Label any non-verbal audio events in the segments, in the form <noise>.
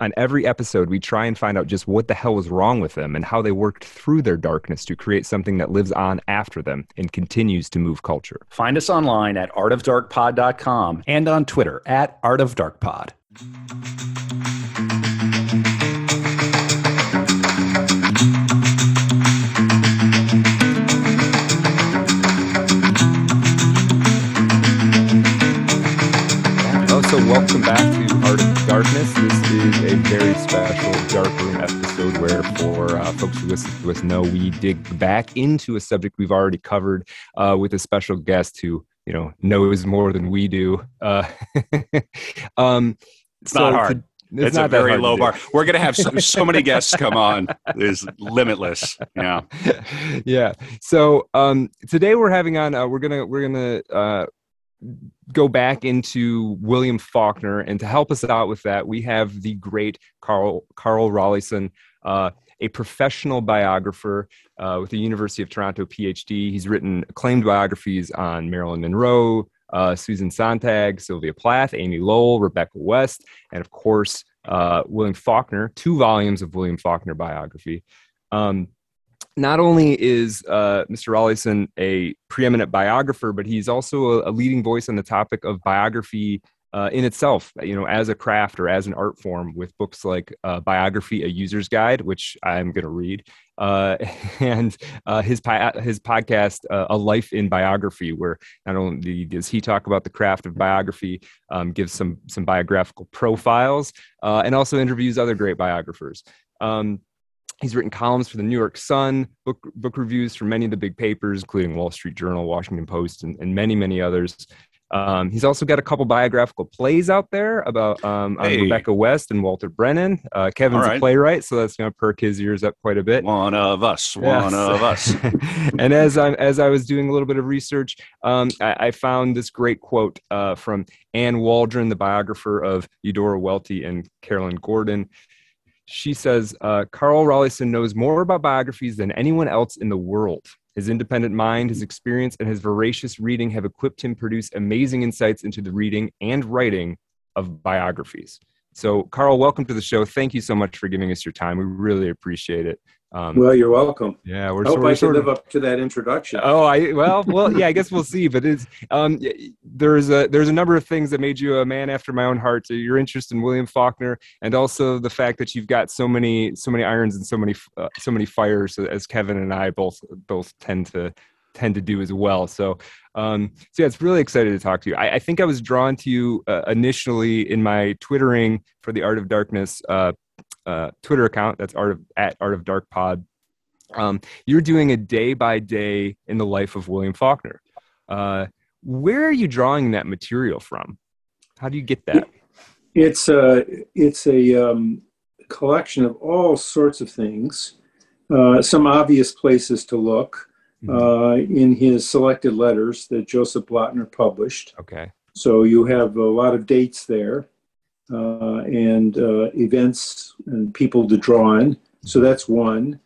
On every episode, we try and find out just what the hell was wrong with them and how they worked through their darkness to create something that lives on after them and continues to move culture. Find us online at artofdarkpod.com and on Twitter at artofdarkpod. So welcome back to Art of Darkness. This is a very special Dark Room episode where, for uh, folks who listen to us know, we dig back into a subject we've already covered uh, with a special guest who, you know, knows more than we do. Uh, <laughs> um, it's so not hard. To, it's, it's a very low bar. We're going to have so, so many <laughs> guests come on. It's limitless. Yeah. <laughs> Yeah. So um, today we're having on. Uh, we're gonna we're gonna uh, go back into William Faulkner, and to help us out with that, we have the great Carl Carl Rollyson, uh, a professional biographer uh, with the University of Toronto PhD. He's written acclaimed biographies on Marilyn Monroe, uh, Susan Sontag, Sylvia Plath, Amy Lowell, Rebecca West, and of course uh, William Faulkner. Two volumes of William Faulkner biography. Um, not only is uh, Mr. Rollyson a preeminent biographer, but he's also a, a leading voice on the topic of biography uh, in itself, you know, as a craft or as an art form, with books like uh, Biography: A User's Guide, which I'm going to read, uh, <laughs> and uh, his his podcast, uh, A Life in Biography, where not only does he talk about the craft of biography, um, gives some some biographical profiles, uh, and also interviews other great biographers. Um, He's written columns for the New York Sun, book book reviews for many of the big papers, including Wall Street Journal, Washington Post, and, and many many others. Um, he's also got a couple biographical plays out there about um, hey. Rebecca West and Walter Brennan. Uh, Kevin's right. a playwright, so that's going to perk his ears up quite a bit. One of us, one yes. of <laughs> us. and as I as I was doing a little bit of research, um, I, I, found this great quote uh, from Anne Waldron, the biographer of Eudora Welty and Carolyn Gordon she says uh, Carl Rollyson knows more about biographies than anyone else in the world. His independent mind, his experience, and his voracious reading have equipped him to produce amazing insights into the reading and writing of biographies. So, Carl, welcome to the show. Thank you so much for giving us your time. We really appreciate it. Um, well, you're welcome. Yeah, we're. I hope I can live up to that introduction. Oh, I well, well, yeah. I guess we'll see. But it's um, there's a there's a number of things that made you a man after my own heart. So your interest in William Faulkner, and also the fact that you've got so many so many irons and so many uh, so many fires, as Kevin and I both both tend to tend to do as well. So, um, so yeah, it's really excited to talk to you. I, I think I was drawn to you uh, initially in my twittering for the Art of Darkness uh, uh, Twitter account. That's art of at art of dark pod. Um, you're doing a day by day in the life of William Faulkner. Uh, where are you drawing that material from? How do you get that? It's a it's a um, collection of all sorts of things. Uh, some obvious places to look mm-hmm. uh, in his selected letters that Joseph Blotner published. Okay. So you have a lot of dates there and uh, events and people to draw on. So that's one.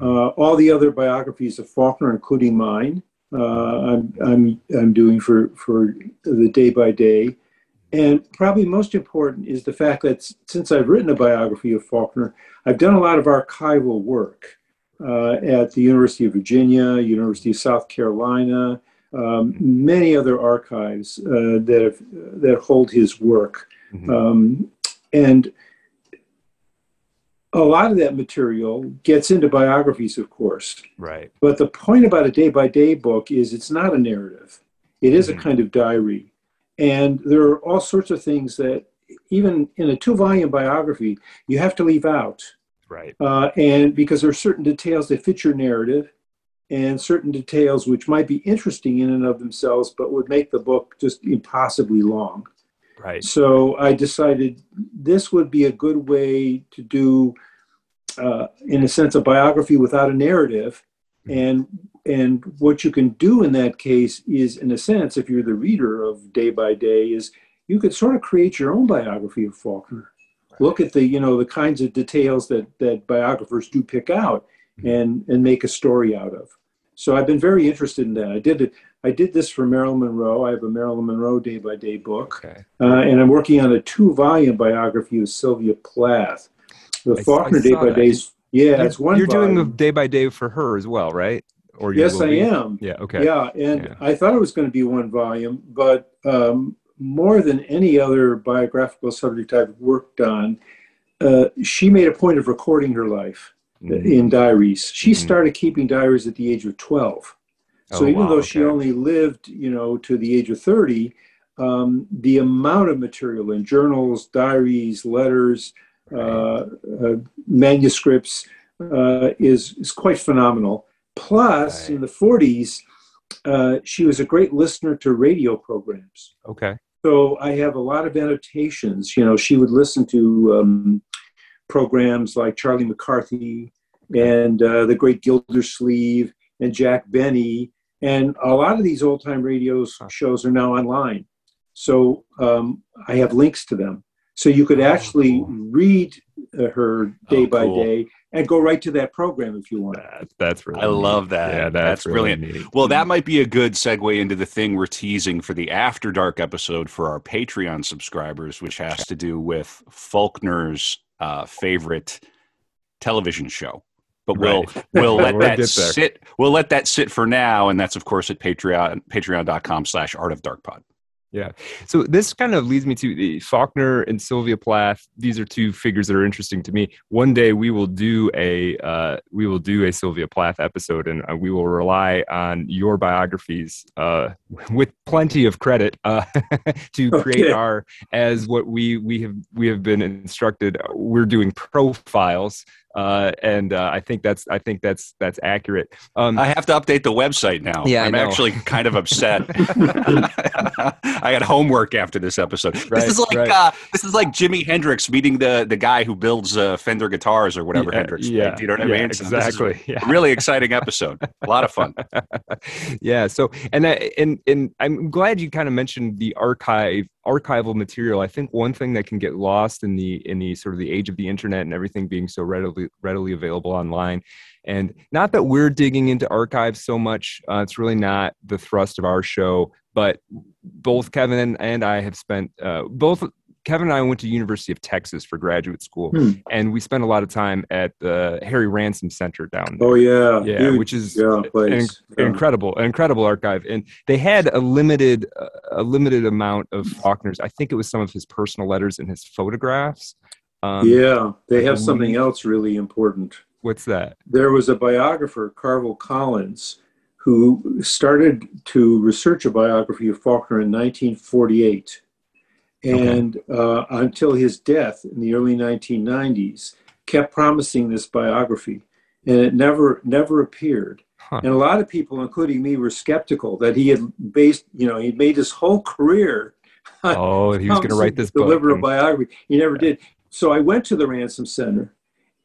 Uh, all the other biographies of Faulkner, including mine, uh, I'm, I'm, I'm doing for, for the day by day. And probably most important is the fact that since I've written a biography of Faulkner, I've done a lot of archival work uh, at the University of Virginia, University of South Carolina, um, many other archives uh, that, have, that hold his work. Mm-hmm. Um, and a lot of that material gets into biographies, of course. Right. But the point about a day by day book is it's not a narrative, it is mm-hmm. a kind of diary. And there are all sorts of things that, even in a two volume biography, you have to leave out. Right. Uh, and because there are certain details that fit your narrative and certain details which might be interesting in and of themselves, but would make the book just impossibly long. Right. So I decided this would be a good way to do, uh, in a sense, a biography without a narrative, mm-hmm. and and what you can do in that case is, in a sense, if you're the reader of Day by Day, is you could sort of create your own biography of Faulkner. Look at the, you know, the kinds of details that that biographers do pick out mm-hmm. and and make a story out of. So I've been very interested in that. I did it. I did this for Marilyn Monroe. I have a Marilyn Monroe day by day book, okay. uh, and I'm working on a two volume biography of Sylvia Plath. The I, Faulkner day by days. Yeah, you're, it's one. You're volume. doing the day by day for her as well, right? Or yes, I am. Yeah. Okay. Yeah, and yeah. I thought it was going to be one volume, but um, more than any other biographical subject I've worked on, uh, she made a point of recording her life mm-hmm. in diaries. She mm-hmm. started keeping diaries at the age of 12. So oh, even wow, though okay. she only lived, you know, to the age of 30, um, the amount of material in journals, diaries, letters, right. uh, uh, manuscripts uh, is, is quite phenomenal. Plus, right. in the 40s, uh, she was a great listener to radio programs. Okay. So I have a lot of annotations. You know, she would listen to um, programs like Charlie McCarthy and uh, the Great Gildersleeve and Jack Benny, and a lot of these old time radio shows are now online. So um, I have links to them. So you could oh, actually oh, cool. read uh, her day oh, by cool. day and go right to that program if you want. That, that's really. I neat. love that. Yeah, that's, that's really brilliant. Neat. Well, that might be a good segue into the thing we're teasing for the After Dark episode for our Patreon subscribers, which has to do with Faulkner's uh, favorite television show. But we'll right. <laughs> we'll let we'll that sit. We'll let that sit for now, and that's of course at Patreon Patreon.com slash Art of Dark Pod. Yeah. So this kind of leads me to the Faulkner and Sylvia Plath. These are two figures that are interesting to me. One day we will do a uh, we will do a Sylvia Plath episode, and uh, we will rely on your biographies uh, <laughs> with plenty of credit uh, <laughs> to create okay. our as what we we have we have been instructed. We're doing profiles uh, and uh, I think that's I think that's that's accurate. Um, I have to update the website now. Yeah, I'm actually kind of upset. <laughs> <laughs> I got homework after this episode. Right, this is like right. uh, this is like Jimi Hendrix meeting the the guy who builds uh, Fender guitars or whatever yeah, Hendrix. Yeah, Do you know what yeah, I mean? Exactly. Yeah. Really exciting episode. A lot of fun. <laughs> yeah. So and I, and and I'm glad you kind of mentioned the archive archival material i think one thing that can get lost in the in the sort of the age of the internet and everything being so readily readily available online and not that we're digging into archives so much uh, it's really not the thrust of our show but both kevin and i have spent uh, both Kevin and I went to University of Texas for graduate school, hmm. and we spent a lot of time at the Harry Ransom Center down there. Oh yeah, yeah, Huge. which is yeah, an, yeah. incredible, an incredible archive. And they had a limited, uh, a limited amount of Faulkner's. I think it was some of his personal letters and his photographs. Um, yeah, they have something else really important. What's that? There was a biographer, Carvel Collins, who started to research a biography of Faulkner in 1948 and okay. uh, until his death in the early 1990s, kept promising this biography, and it never never appeared. Huh. And a lot of people, including me, were skeptical that he had based, you know, he'd made his whole career. <laughs> Oh, he was going to write this deliver book. a biography. He never yeah. did. So I went to the Ransom Center,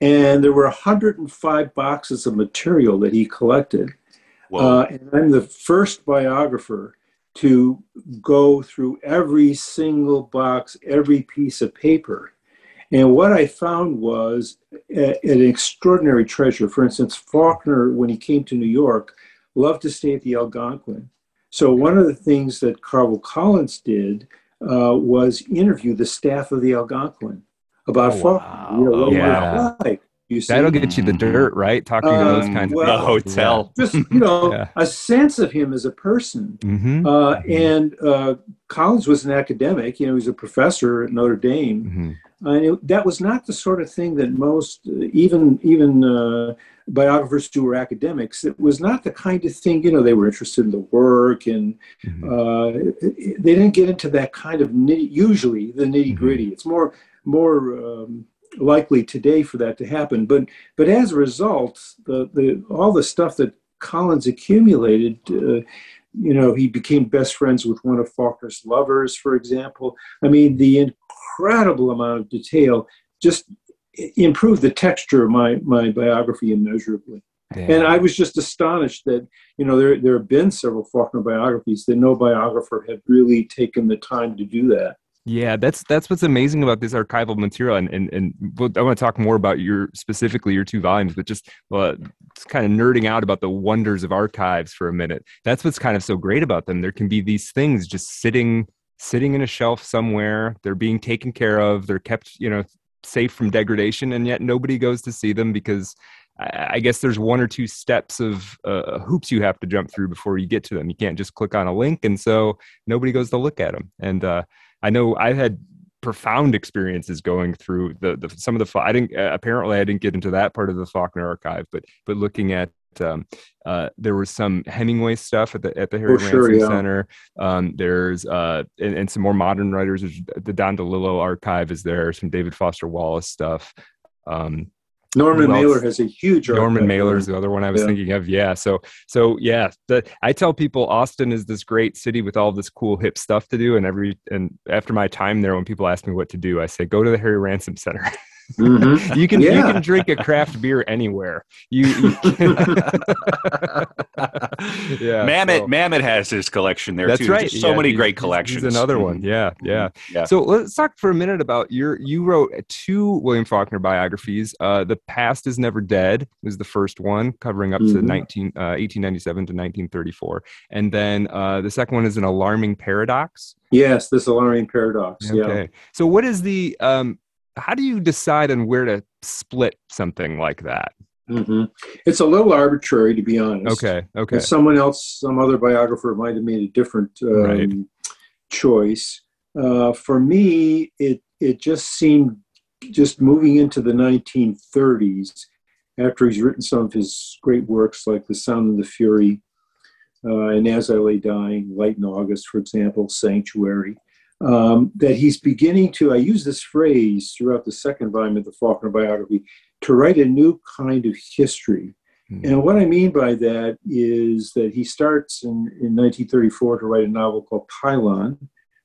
and there were 105 boxes of material that he collected. Uh, and I'm the first biographer to go through every single box, every piece of paper. And what I found was a, an extraordinary treasure. For instance, Faulkner, when he came to New York, loved to stay at the Algonquin. So one of the things that Carvel Collins did uh, was interview the staff of the Algonquin about oh, Faulkner. You know, yeah. like. You see? That'll get you the dirt, right? Talking um, to those um, kinds well, of the hotel. Just you know, <laughs> yeah. a sense of him as a person. Mm-hmm. Uh, mm-hmm. And uh, Collins was an academic. You know, he was a professor at Notre Dame. Mm-hmm. and it, that was not the sort of thing that most, uh, even even uh, biographers who were academics, it was not the kind of thing. You know, they were interested in the work, and mm-hmm. uh, they didn't get into that kind of nitty. Usually, the nitty gritty. Mm-hmm. It's more more. Um, likely today for that to happen. But but as a result, the the all the stuff that Collins accumulated. Uh, you know, he became best friends with one of Faulkner's lovers, for example. I mean, the incredible amount of detail just improved the texture of my, my biography immeasurably. Damn. And I was just astonished that, you know, there, there have been several Faulkner biographies that no biographer had really taken the time to do that. Yeah, that's that's what's amazing about this archival material, and and, and I want to talk more about your specifically your two volumes, but just well, just kind of nerding out about the wonders of archives for a minute. That's what's kind of so great about them. There can be these things just sitting sitting in a shelf somewhere. They're being taken care of. They're kept, you know, safe from degradation, and yet nobody goes to see them because I guess there's one or two steps of uh, hoops you have to jump through before you get to them. You can't just click on a link, and so nobody goes to look at them. And uh, I know I've had profound experiences going through the, the some of the I didn't uh, apparently I didn't get into that part of the Faulkner archive, but but looking at um, uh, there was some Hemingway stuff at the at the Harry oh, sure, yeah. Center. Um, there's uh, and, and, some more modern writers. The Don DeLillo archive is there. Some David Foster Wallace stuff. Um, Norman Mailer has a huge. Norman Mailer is the other one I was yeah. thinking of. Yeah. So so yeah, the, I tell people Austin is this great city with all this cool hip stuff to do, and every and after my time there, when people ask me what to do, I say go to the Harry Ransom Center. <laughs> Mm-hmm. you can yeah. you can drink a craft beer anywhere. You, you <laughs> yeah. Mamet so. Mamet has his collection there That's too. right. so yeah, many great collections. Another one. Mm-hmm. Yeah, yeah, yeah. So let's talk for a minute about your. You wrote two William Faulkner biographies. Uh, the Past is Never Dead was the first one, covering up mm-hmm. to 19, uh, 1897 to 1934, and then uh, the second one is an alarming paradox. Yes, this alarming paradox. Okay. Yeah. So what is the um, how do you decide on where to split something like that? Mm-hmm. It's a little arbitrary, to be honest. Okay. Okay. If someone else, some other biographer might have made a different um, right. choice. Uh, for me, it it just seemed just moving into the 1930s, after he's written some of his great works like *The Sound and the Fury* uh, and *As I Lay Dying*, *Light in August*, for example, *Sanctuary* um, that he's beginning to, I use this phrase throughout the second volume of the Faulkner biography, to write a new kind of history. Mm-hmm. And what I mean by that is that he starts in, in 1934 to write a novel called Pylon,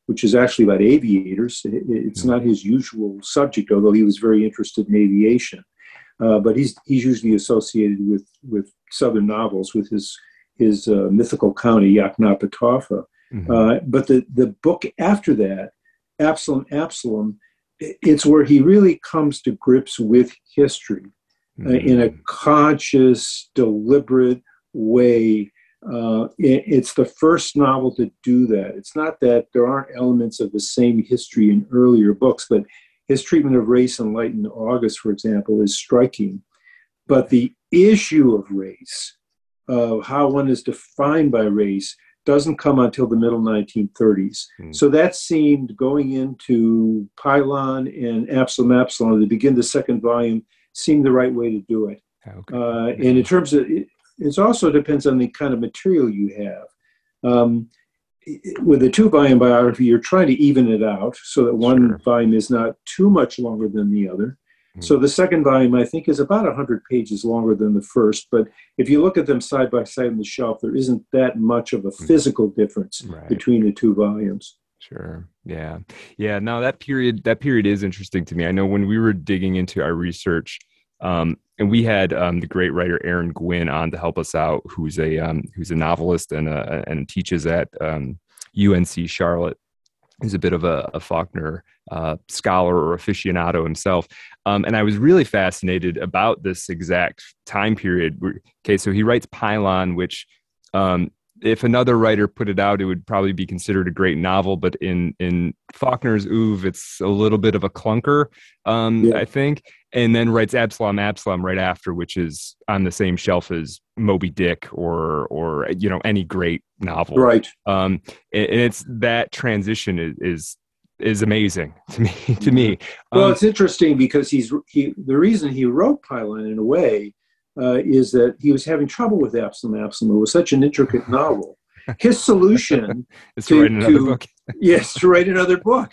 which is actually about aviators. It's mm-hmm. not his usual subject, although he was very interested in aviation. Uh, but he's, he's usually associated with, with Southern novels, with his, his uh, mythical county, Yoknapatawpha. Mm-hmm. Uh, but the, the book after that, Absalom, Absalom, it's where he really comes to grips with history mm-hmm. uh, in a conscious, deliberate way. Uh, it, it's the first novel to do that. It's not that there aren't elements of the same history in earlier books, but his treatment of race in Light in August, for example, is striking. But the issue of race, of how one is defined by race, doesn't come until the middle 1930s. Mm. So that seemed going into Pylon and Absalom Absalom to begin the second volume seemed the right way to do it. Okay. Uh, and in terms of it, it also depends on the kind of material you have. Um, with a two volume biography, you're trying to even it out so that one sure. volume is not too much longer than the other. So the second volume, I think, is about 100 pages longer than the first. But if you look at them side by side on the shelf, there isn't that much of a mm. physical difference right. between the two volumes. Sure. Yeah. Yeah. Now that period, that period is interesting to me. I know when we were digging into our research, um, and we had um, the great writer Aaron Gwyn on to help us out, who's a um, who's a novelist and a, and teaches at UNC um, Charlotte He's a bit of a, a Faulkner uh, scholar or aficionado himself. Um, and I was really fascinated about this exact time period. Okay, so he writes Pylon, which um, if another writer put it out, it would probably be considered a great novel. But in in Faulkner's oeuvre, it's a little bit of a clunker, um, yeah. I think. And then writes Absalom, Absalom right after, which is on the same shelf as Moby Dick or or you know any great novel. Right. Um, and, and it's that transition is, is is amazing <laughs> to me. to me. Mm-hmm. Well, um, it's interesting because he's he. The reason he wrote Pylon in a way uh, is that he was having trouble with Absalom Absalom. It was such an intricate novel. His solution <laughs> is to, write another to, book. <laughs> yes, to write another book.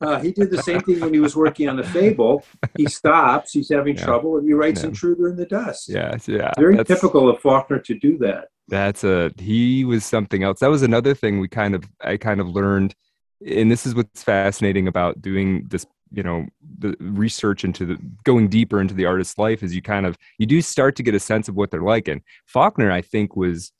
Uh, he did the same thing when he was working on the fable. He stops. He's having yeah. trouble, and he writes yeah. "Intruder in the Dust." Yeah, yeah. Very that's, typical of Faulkner to do that. That's a he was something else. That was another thing we kind of I kind of learned and this is what's fascinating about doing this you know the research into the going deeper into the artist's life is you kind of you do start to get a sense of what they're like. And faulkner i think was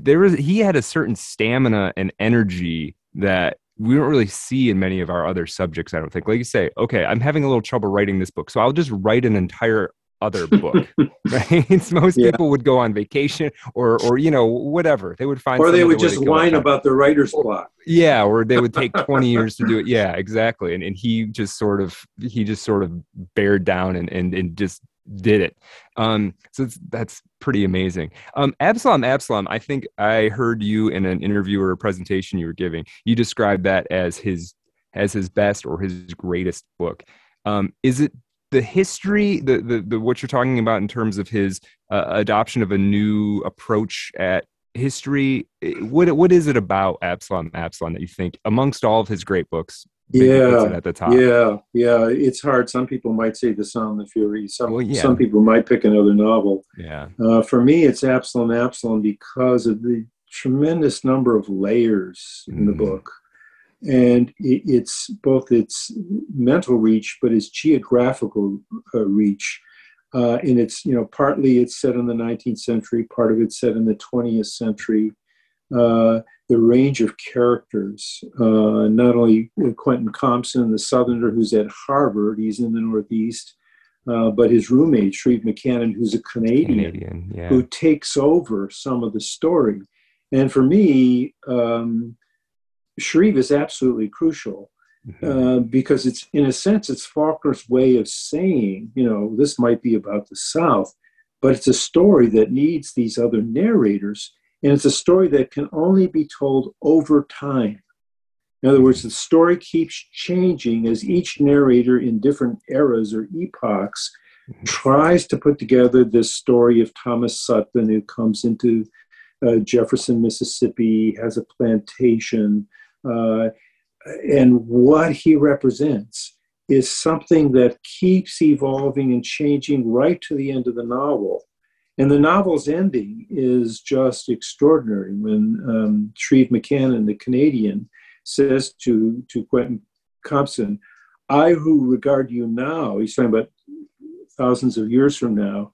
there was he had a certain stamina and energy that we don't really see in many of our other subjects i don't think. Like you say okay i'm having a little trouble writing this book so i'll just write an entire other <laughs> book right? <laughs> Most yeah. people would go on vacation or or you know whatever. They would find or they would just whine about the writer's block. Yeah or they would take <laughs> 20 years to do it. Yeah exactly. And, and he just sort of he just sort of bared down and and, and just did it. Um so that's pretty amazing. Um absalom absalom i think i heard you in an interview or a presentation you were giving. You described that as his as his best or his greatest book. Um is it the history, the, the, the what you're talking about in terms of his uh, adoption of a new approach at history, eh, what what is it about Absalom Absalom that you think amongst all of his great books? Yeah, at the top. Yeah, yeah, it's hard. Some people might say The Sound of the Fury. Some well, yeah. some people might pick another novel. Yeah. Uh, for me, it's Absalom Absalom because of the tremendous number of layers in the mm. book and it's both its mental reach but its geographical uh, reach uh, and it's you know partly it's set in the 19th century part of it's set in the 20th century uh, the range of characters uh, not only quentin compson the southerner who's at harvard he's in the northeast uh, but his roommate shreve mccannon who's a canadian, canadian yeah. who takes over some of the story and for me um, Shreve is absolutely crucial mm-hmm. uh, because it's, in a sense, it's Faulkner's way of saying, you know, this might be about the South, but it's a story that needs these other narrators, and it's a story that can only be told over time. In other words, the story keeps changing as each narrator in different eras or epochs mm-hmm. tries to put together this story of Thomas Sutpen who comes into uh, Jefferson, Mississippi, has a plantation, uh, and what he represents is something that keeps evolving and changing right to the end of the novel. And the novel's ending is just extraordinary when um, Shreve McCannon, the Canadian, says to, to Quentin Compson, I who regard you now, he's talking about thousands of years from now,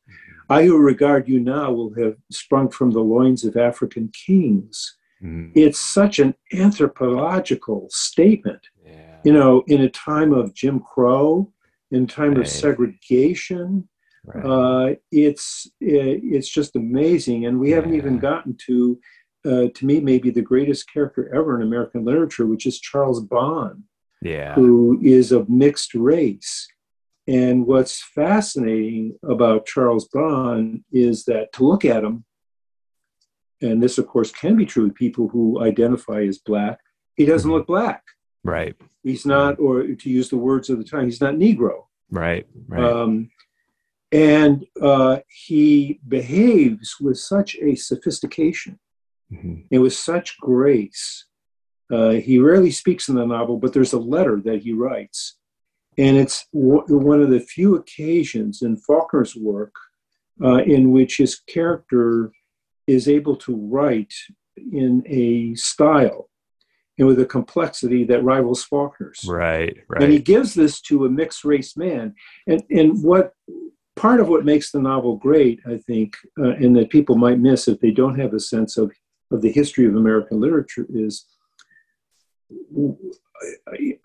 I who regard you now will have sprung from the loins of African kings. Mm. It's such an anthropological statement. Yeah. You know, in a time of Jim Crow, in time right. of segregation, right. uh, it's it's just amazing. And we yeah. haven't even gotten to, uh, to me, maybe the greatest character ever in American literature, which is Charles Bon, yeah. who is of mixed race. And what's fascinating about Charles Bon is that to look at him, and this, of course, can be true with people who identify as black, he doesn't look black. Right. He's not, or to use the words of the time, he's not Negro. Right. Right. Um, and uh, he behaves with such a sophistication mm-hmm. and with such grace. Uh, he rarely speaks in the novel, but there's a letter that he writes. And it's w- one of the few occasions in Faulkner's work uh, in which his character is able to write in a style and with a complexity that rivals Faulkner's. Right, right. And he gives this to a mixed race man. And and what part of what makes the novel great, I think, uh, and that people might miss if they don't have a sense of of the history of American literature is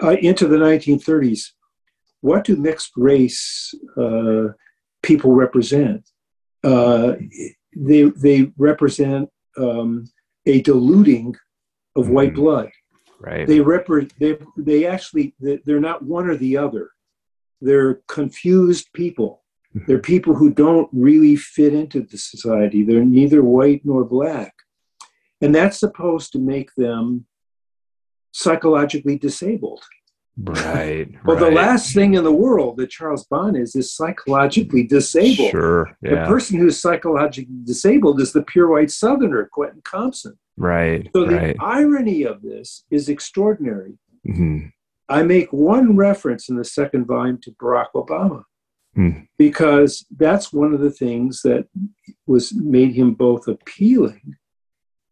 uh, into the 1930s. What do mixed race uh, people represent? They they represent um, a diluting of white mm. blood. Right. They repre- they they actually they're not one or the other. They're confused people. Mm-hmm. They're people who don't really fit into the society. They're neither white nor black. And that's supposed to make them psychologically disabled. Right. well, right. the last thing in the world that Charles Bon is is psychologically disabled. Sure. Yeah. The person who's psychologically disabled is the pure white Southerner, Quentin Compson. Right. So the right. irony of this is extraordinary. Mm-hmm. I make one reference in the second volume to Barack Obama mm. because that's one of the things that was made him both appealing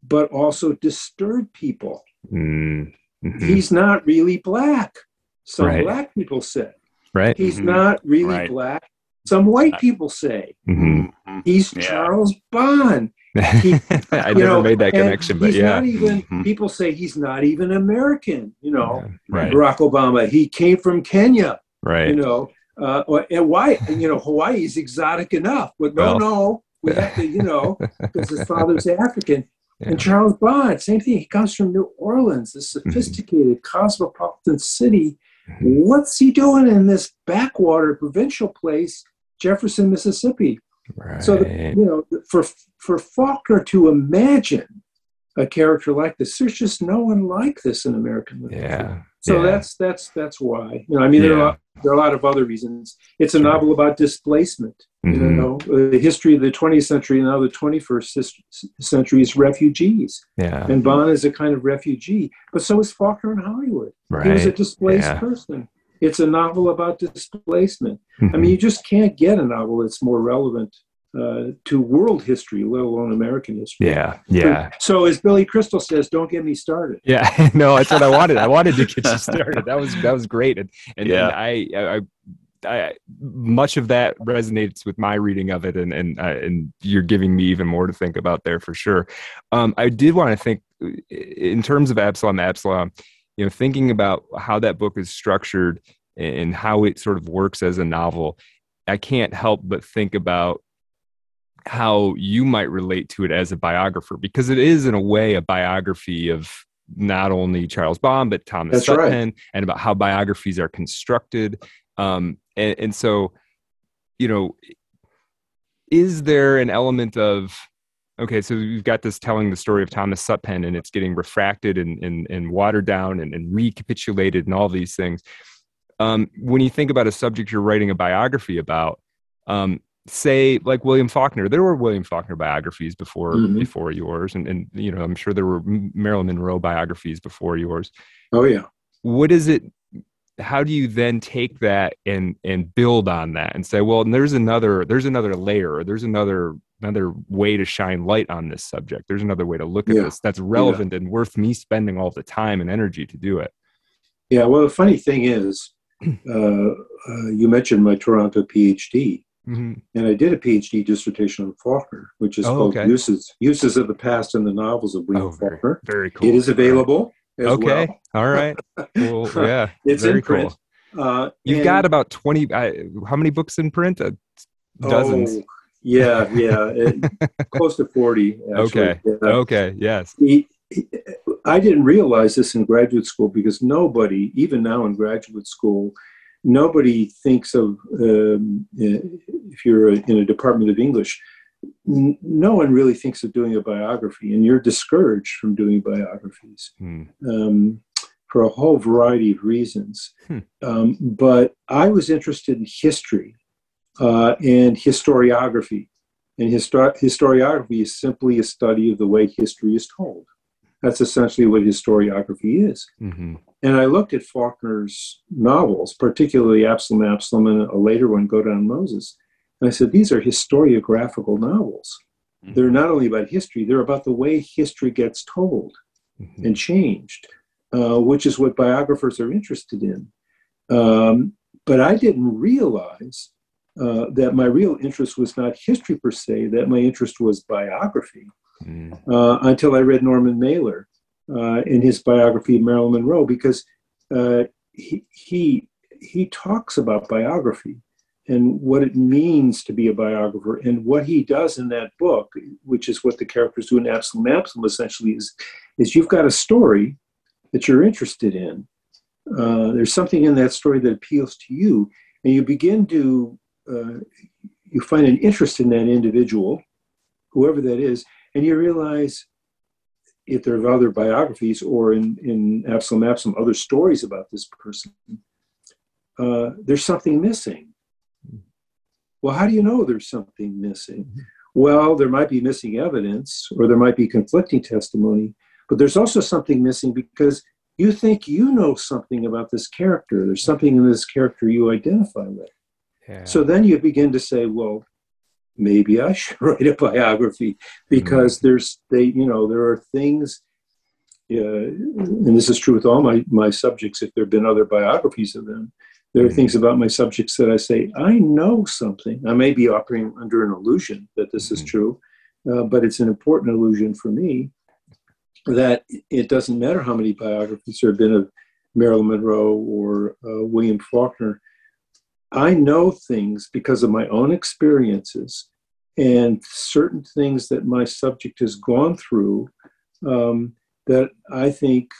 but also disturbed people. Mm. Mm-hmm. He's not really black. Some right. black people say. Right. He's mm-hmm. not really right. black. Some white people say. Mm-hmm. He's yeah. Charles Bon. <laughs> He, I never know, made that connection, but yeah. Not even, mm-hmm. People say he's not even American. You know, yeah. right. Barack Obama. He came from Kenya. Right. You know, uh, and why? You know, Hawaii is exotic enough, but no, well, no, we <laughs> have to. You know, because his father's African. Yeah. And Charles Bon, same thing. He comes from New Orleans, a mm-hmm. sophisticated mm-hmm. cosmopolitan city. What's he doing in this backwater provincial place, Jefferson, Mississippi? Right. So, the, you know, for for Faulkner to imagine a character like this, there's just no one like this in American literature. Yeah. So yeah. that's that's that's why. You know, I mean, yeah. there, are, there are a lot of other reasons. It's a novel about displacement. Mm-hmm. You know, the history of the 20th century and now the 21st century is refugees. Yeah. And Bon is a kind of refugee, but so is Faulkner in Hollywood. Right. He was a displaced yeah. person. It's a novel about displacement. Mm-hmm. I mean, you just can't get a novel that's more relevant uh, to world history, let alone American history. Yeah, yeah. So, as Billy Crystal says, don't get me started. Yeah, <laughs> no, that's what I wanted. I wanted to get you <laughs> started. That was that was great, and and, yeah. and I, I I, much of that resonates with my reading of it, and and uh, and you're giving me even more to think about there for sure. Um, I did want to think in terms of Absalom, Absalom, you know, thinking about how that book is structured and how it sort of works as a novel. I can't help but think about how you might relate to it as a biographer because it is in a way a biography of not only Charles Bon but Thomas That's Sutpen right. and about how biographies are constructed. Um, and, and so, you know, is there an element of okay, so we've got this telling the story of Thomas Sutpen and it's getting refracted and, and, and watered down and, and recapitulated and all these things. Um, when you think about a subject you're writing a biography about, um, say like William Faulkner. There were William Faulkner biographies before mm-hmm. before yours, and and you know I'm sure there were Marilyn Monroe biographies before yours. Oh yeah. What is it? How do you then take that and and build on that and say, well, there's another there's another layer, there's another another way to shine light on this subject. There's another way to look at yeah. this that's relevant yeah. and worth me spending all the time and energy to do it. Yeah. Well, the funny thing is, <clears throat> uh, uh, you mentioned my Toronto PhD. Mm-hmm. And I did a PhD dissertation on Faulkner, which is oh, called okay. Uses Uses of the Past in the Novels of William oh, Faulkner. Very, cool. It is available. okay. Well. All right. Well, <laughs> yeah. it's very in print. Cool. Uh, You've got about 20, uh, how many books in print? Uh, dozens. Oh, yeah, yeah. It, <laughs> close to 40. Actually. Okay. Yeah. Okay. Yes. He, he, I didn't realize this in graduate school because nobody, even now in graduate school, nobody thinks of um, if you're in a department of English, n- no one really thinks of doing a biography, and you're discouraged from doing biographies hmm. um, for a whole variety of reasons. Hmm. Um, but I was interested in history uh, and historiography, and histor- historiography is simply a study of the way history is told. That's essentially what historiography is. Mm-hmm. And I looked at Faulkner's novels, particularly Absalom Absalom and a later one, Go Down Moses. And I said, these are historiographical novels. Mm-hmm. They're not only about history, they're about the way history gets told mm-hmm. and changed, uh, which is what biographers are interested in. Um, but I didn't realize uh, that my real interest was not history per se, that my interest was biography mm. uh, until I read Norman Mailer uh, in his biography of Marilyn Monroe because uh, he, he, he talks about biography and what it means to be a biographer. And what he does in that book, which is what the characters do in Absalom Absalom essentially, is, is you've got a story that you're interested in. Uh, there's something in that story that appeals to you, and you begin to uh, you find an interest in that individual, whoever that is, and you realize if there are other biographies or in, in Absalom Absalom, other stories about this person, uh, there's something missing. Well, how do you know there's something missing? Well, there might be missing evidence or there might be conflicting testimony, but there's also something missing because you think you know something about this character. There's something in this character you identify with. Yeah. So then you begin to say, well, maybe I should <laughs> write a biography because mm-hmm. there's they you know there are things uh, and this is true with all my, my subjects, if there have been other biographies of them, there are mm-hmm. things about my subjects that I say, I know something. I may be operating under an illusion that this mm-hmm. is true, uh, but it's an important illusion for me that it doesn't matter how many biographies there have been of Marilyn Monroe or uh, William Faulkner. I know things because of my own experiences and certain things that my subject has gone through um, that I think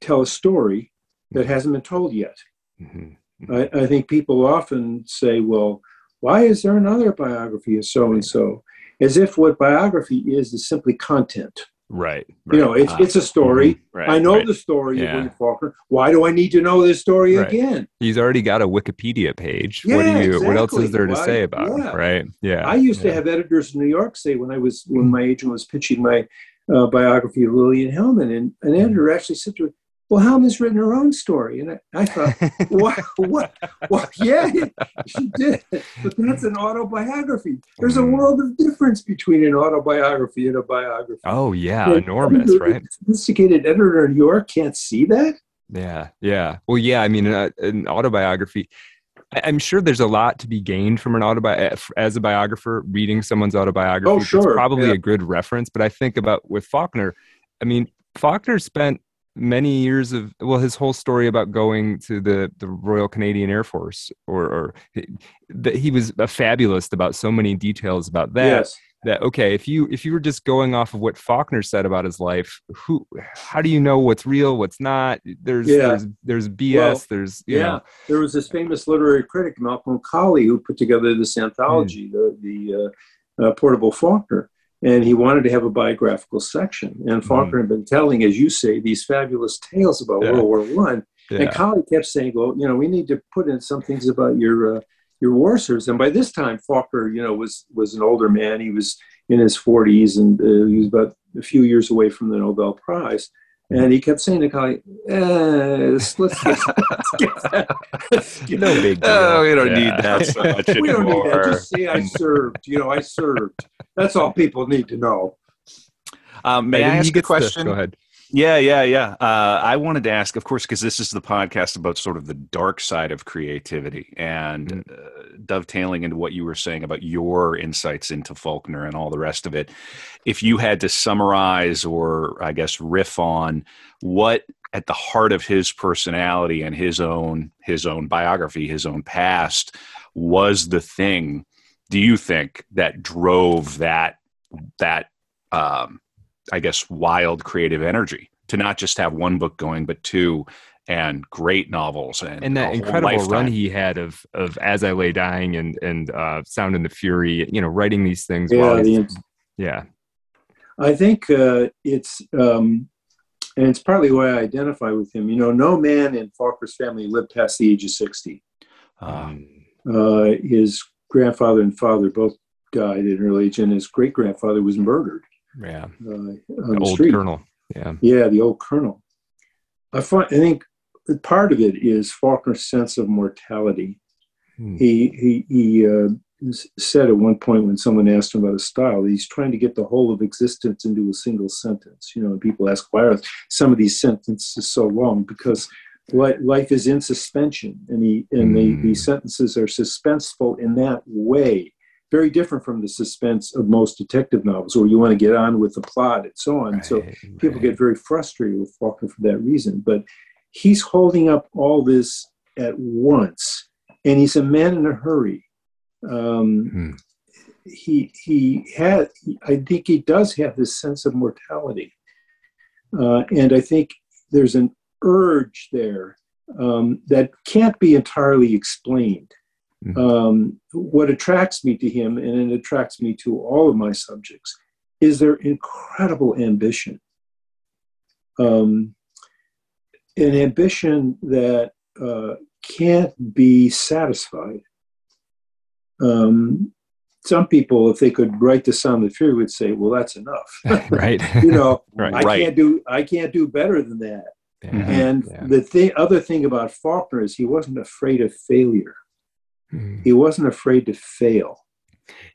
tell a story that hasn't been told yet. Mm-hmm. I, I, think people often say, well, why is there another biography of so and so? As if what biography is is simply content. Right, right. You know, it's, uh, it's a story. Mm-hmm. Right, I know right. the story yeah. of William Faulkner. Why do I need to know this story right. again? He's already got a Wikipedia page. Yeah, what do you exactly. what else is there to Why? say about yeah. him? Right. Yeah. I used yeah. to have editors in New York say when I was when my agent was pitching my uh, biography of Lillian Hellman, and an editor actually said to me, well, Hellman's written her own story. And I, I thought, what, what, well, yeah, she did. But that's an autobiography. There's a mm. world of difference between an autobiography and a biography. Oh, yeah, and enormous, right? sophisticated editor in New York can't see that. Yeah, yeah. Well, yeah, I mean, uh, an autobiography, I'm sure there's a lot to be gained from an autobiography as a biographer reading someone's autobiography. Oh, sure. It's probably yeah. a good reference. But I think about with Faulkner, I mean, Faulkner spent many years of well his whole story about going to the the royal canadian air force or or that he was a fabulist about so many details about that yes. that okay if you if you were just going off of what faulkner said about his life who how do you know what's real what's not there's yeah. there's there's bs well, there's yeah know. there was this famous literary critic malcolm cowley who put together this anthology mm. the the uh, uh, portable faulkner and he wanted to have a biographical section. And mm-hmm. Faulkner mm. had been telling, as you say, these fabulous tales about yeah. World War One. Yeah. And Cowley kept saying, "Well, you know, we need to put in some things about your uh, your war service." And by this time, Faulkner, you know, was was an older man. He was in his 40s, and uh, he was about a few years away from the Nobel Prize. And he kept saying to Cowley, eh, let's, let's, get, <laughs> let's get Let's get, no big deal. Oh, we don't yeah. need that <laughs> so much we don't need that. Just say I served. You know, I served. That's all people need to know. Um, may I ask a question? go ahead. Yeah, yeah, yeah. Uh, I wanted to ask, of course, because this is the podcast about sort of the dark side of creativity and mm. uh, dovetailing into what you were saying about your insights into Faulkner and all the rest of it. If you had to summarize or, I guess, riff on what at the heart of his personality and his own his own biography, his own past, was the thing. Do you think that drove that that um, I guess, wild creative energy to not just have one book going, but two and great novels and, and that incredible lifetime. run he had of of As I Lay Dying and and uh, Sound and the Fury, you know, writing these things. Yeah, the, yeah. I think uh, it's um, and it's partly why I identify with him. You know, no man in Faulkner's family lived past the age of sixty. Um, uh, his grandfather and father both died in early age, and his great grandfather was murdered. Yeah. Uh, the old street. colonel. Yeah. Yeah, the old colonel. I find I think part of it is Faulkner's sense of mortality. Hmm. He he he uh, said at one point when someone asked him about his style, he's trying to get the whole of existence into a single sentence. You know, people ask why are some of these sentences so long? Because life is in suspension, and he and the, the hmm. sentences are suspenseful in that way very different from the suspense of most detective novels, where you want to get on with the plot and so on. Right, so people right. get very frustrated with Faulkner for that reason. But he's holding up all this at once, and he's a man in a hurry. Um, hmm. He he had. I think he does have this sense of mortality, uh, and I think there's an urge there um, that can't be entirely explained. Mm-hmm. Um, what attracts me to him, and it attracts me to all of my subjects, is their incredible ambition. Um, an ambition that uh, can't be satisfied. Um, some people, if they could write the sound of fury, would say, "Well, that's enough." <laughs> right. <laughs> you know, <laughs> right. I can't do. I can't do better than that. Yeah. And yeah. the thing, other thing about Faulkner is he wasn't afraid of failure. Mm. He wasn't afraid to fail.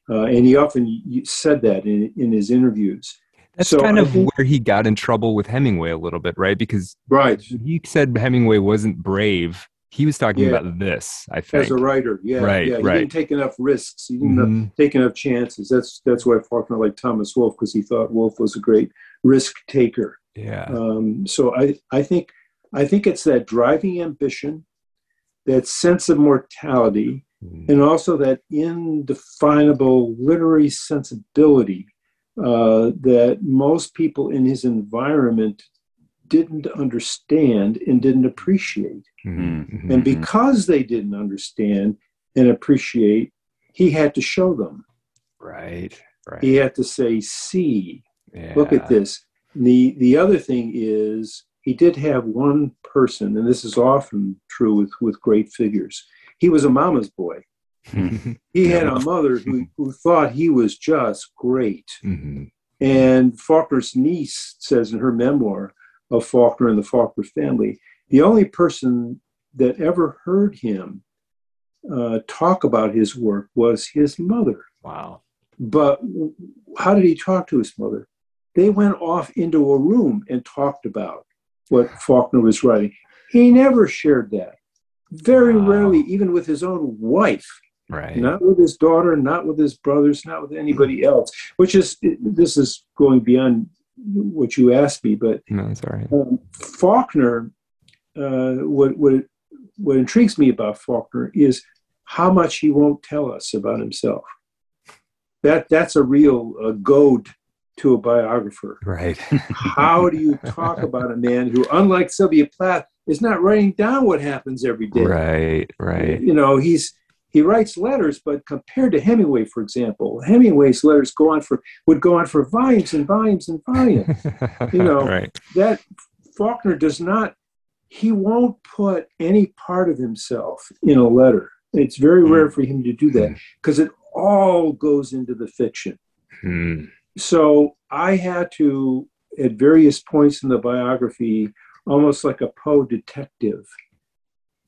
Uh, and he often said that in, in his interviews That's so kind of think, where he got in trouble with Hemingway a little bit, right? Because right, he said Hemingway wasn't brave. He was talking yeah. about this, I think. As a writer, yeah, right, yeah. He right. didn't take enough risks. He didn't mm-hmm. take enough chances. That's that's why Faulkner liked Thomas Wolfe because he thought Wolfe was a great risk taker. Yeah. Um, so I I think I think it's that driving ambition, that sense of mortality, mm. and also that indefinable literary sensibility uh, that most people in his environment didn't understand and didn't appreciate. Mm-hmm, mm-hmm, and because they didn't understand and appreciate, he had to show them. Right. Right. He had to say, "See, yeah. look at this." The the other thing is he did have one person, and this is often true with, with great figures. He was a mama's boy. he had a mother who, who thought he was just great. Mm-hmm. And Faulkner's niece says in her memoir of Faulkner and the Faulkner family, the only person that ever heard him uh, talk about his work was his mother. Wow. But how did he talk to his mother? They went off into a room and talked about what Faulkner was writing. He never shared that. Very wow. rarely, even with his own wife. Right. Not with his daughter, not with his brothers, not with anybody else. Which is this is going beyond what you asked me, but no, sorry. Um, Faulkner, uh, what what what intrigues me about Faulkner is how much he won't tell us about himself. That that's a real uh, goad to a biographer. Right. How do you <laughs> talk about a man who, unlike Sylvia Plath, is not writing down what happens every day? Right, right. You know, he's he writes letters, but compared to Hemingway, for example, Hemingway's letters go on for would go on for volumes and volumes and volumes. <laughs> you know, right. that Faulkner does not. He won't put any part of himself in a letter. It's very mm. rare for him to do that because mm. it all goes into the fiction. Mm so I had to, at various points in the biography, almost like a Poe detective,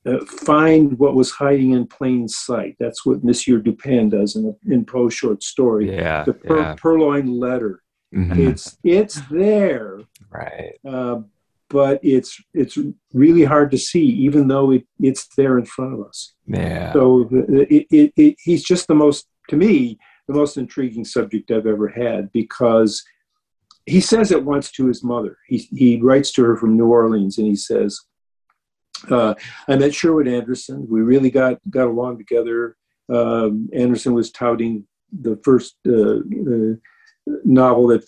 uh, find what was hiding in plain sight. That's what Monsieur Dupin does in, in Poe's short story. Yeah, the per- yeah. purloined letter. Mm-hmm. It's it's there, right? Uh, but it's it's really hard to see, even though it, it's there in front of us. Yeah. So it, it, it, he's just the most, to me, the most intriguing subject I've ever had because he says it once to his mother. He, he writes to her from New Orleans and he says, uh, I met Sherwood Anderson. We really got, got along together. Um, Anderson was touting the first uh, uh, novel that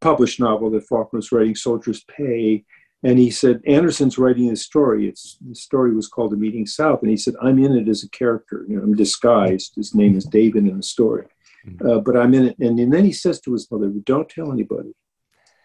published novel that Faulkner was writing, Soldier's Pay. And he said, Anderson's writing this story. It's the story was called A Meeting South. And he said, I'm in it as a character. You know, I'm disguised. His name is David in the story. Uh, but I'm in it. And, and then he says to his mother, "Don't tell anybody."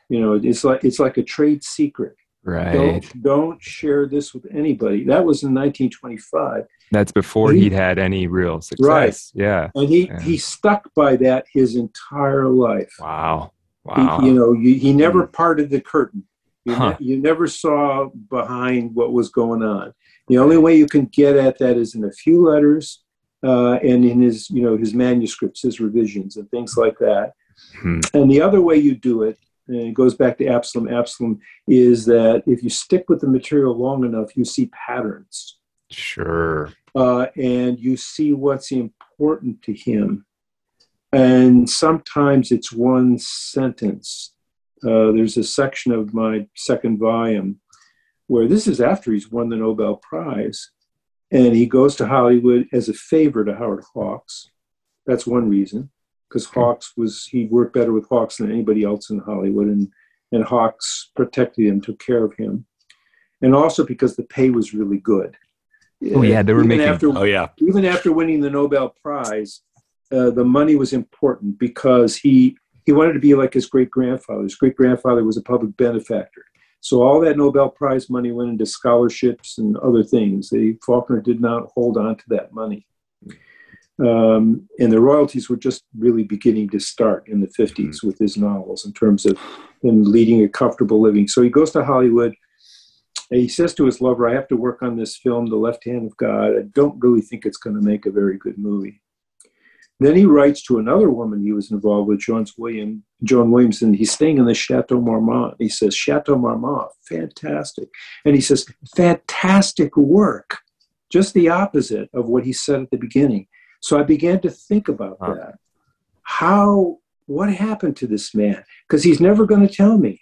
You know, it's like it's like a trade secret. Right. Don't don't share this with anybody. That was in 1925. That's before he, would had any real success. Right. Yeah. And he yeah. he stuck by that his entire life. Wow. Wow. He, you know, you, he never mm. parted the curtain. You, huh. ne- you never saw behind what was going on. The only way you can get at that is in a few letters uh, and in his you know his manuscripts, his revisions, and things like that. Hmm. And the other way you do it, and it goes back to Absalom. Absalom is that if you stick with the material long enough, you see patterns. Sure. Uh, and you see what's important to him. And sometimes it's one sentence. Uh, there's a section of my second volume where this is after he's won the Nobel Prize and he goes to Hollywood as a favor to Howard Hawks. That's one reason, because Hawks was he worked better with Hawks than anybody else in Hollywood, and and Hawks protected him, took care of him, and also because the pay was really good. Oh yeah, they were even making. After, oh yeah, even after winning the Nobel Prize, uh, the money was important because he he wanted to be like his great grandfather. His great grandfather was a public benefactor. So all that Nobel Prize money went into scholarships and other things. The Faulkner did not hold on to that money. Um, and the royalties were just really beginning to start in the 50s mm-hmm. with his novels in terms of him leading a comfortable living. So he goes to Hollywood. he says to his lover, I have to work on this film, The Left Hand of God. I don't really think it's going to make a very good movie. Then he writes to another woman he was involved with, Jones William, Joan Williamson. He's staying in the Chateau Marmont. He says, Chateau Marmont, fantastic. And he says, fantastic work. Just the opposite of what he said at the beginning. So I began to think about huh. that. How, what happened to this man? Because he's never going to tell me.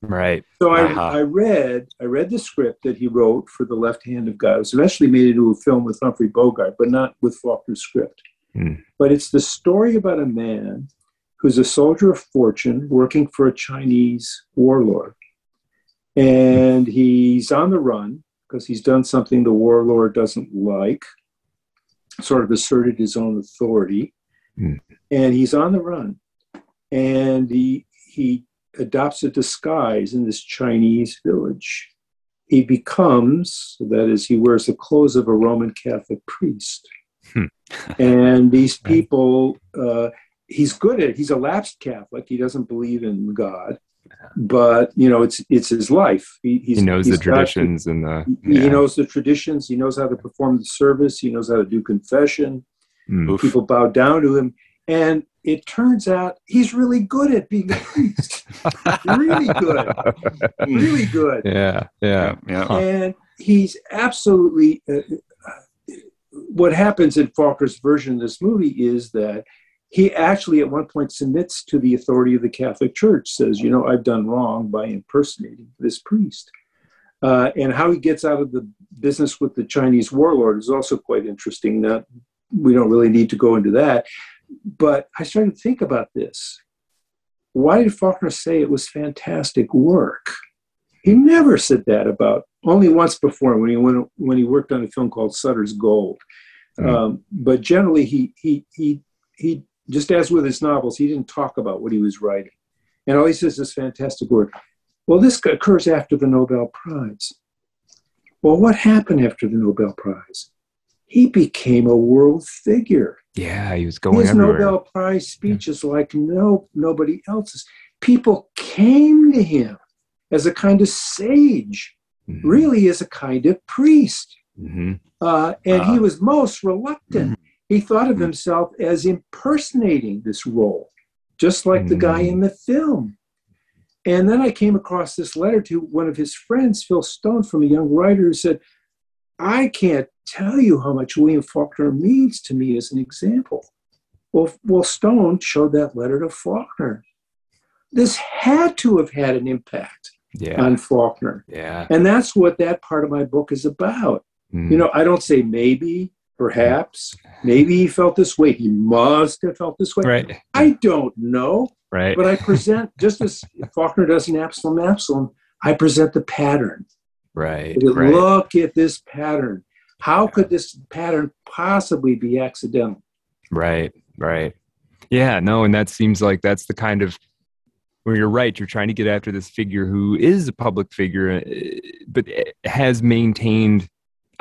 Right. So uh-huh. I, I read I read the script that he wrote for The Left Hand of God. It was eventually made into a film with Humphrey Bogart, but not with Faulkner's script. Mm. But it's the story about a man who's a soldier of fortune working for a Chinese warlord. And he's on the run because he's done something the warlord doesn't like, sort of asserted his own authority. Mm. And he's on the run. And he, he adopts a disguise in this Chinese village. He becomes, that is, he wears the clothes of a Roman Catholic priest. Hmm. <laughs> and these people, uh, he's good at it. He's a lapsed Catholic. He doesn't believe in God, but you know, it's it's his life. He, he knows the traditions and the. Yeah. He knows the traditions. He knows how to perform the service. He knows how to do confession. Mm. People bow down to him, and it turns out he's really good at being a priest. <laughs> really good. Really good. Yeah, yeah, yeah. And he's absolutely. Uh, uh, what happens in Faulkner's version of this movie is that he actually, at one point, submits to the authority of the Catholic Church, says, You know, I've done wrong by impersonating this priest. Uh, and how he gets out of the business with the Chinese warlord is also quite interesting. That we don't really need to go into that but I started to think about this. Why did Faulkner say it was fantastic work? He never said that about only once before when he went, when he worked on a film called Sutter's Gold. Mm. Um, but generally, he he he he just as with his novels, he didn't talk about what he was writing, and all he says is fantastic work. Well, this occurs after the Nobel Prize. Well, what happened after the Nobel Prize? He became a world figure. Yeah, he was going His everywhere. Nobel Prize speeches yeah. like no nobody else's. People came to him as a kind of sage, mm-hmm. really as a kind of priest. Mm-hmm. Uh, and uh, he uh-huh. was most reluctant. Mm-hmm. He thought of mm-hmm. himself as impersonating this role, just like the guy in mm-hmm. the film. And then I came across this letter to one of his friends, Phil Stone, from a young writer who said, I can't tell you how much William Faulkner means to me as an example. Well, well, Stone showed that letter to Faulkner. This had to have had an impact yeah. on Faulkner. Yeah. And that's what that part of my book is about. Mm. You know, I don't say maybe, perhaps, maybe he felt this way. He must have felt this way. Right. I don't know. Right. But I present, <laughs> just as Faulkner does in Absalom Absalom, I present the pattern. Right. right. Look at this pattern. How could this pattern possibly be accidental? Right, right. Yeah, no, and that seems like that's the kind of where you're right. You're trying to get after this figure who is a public figure, uh, but has maintained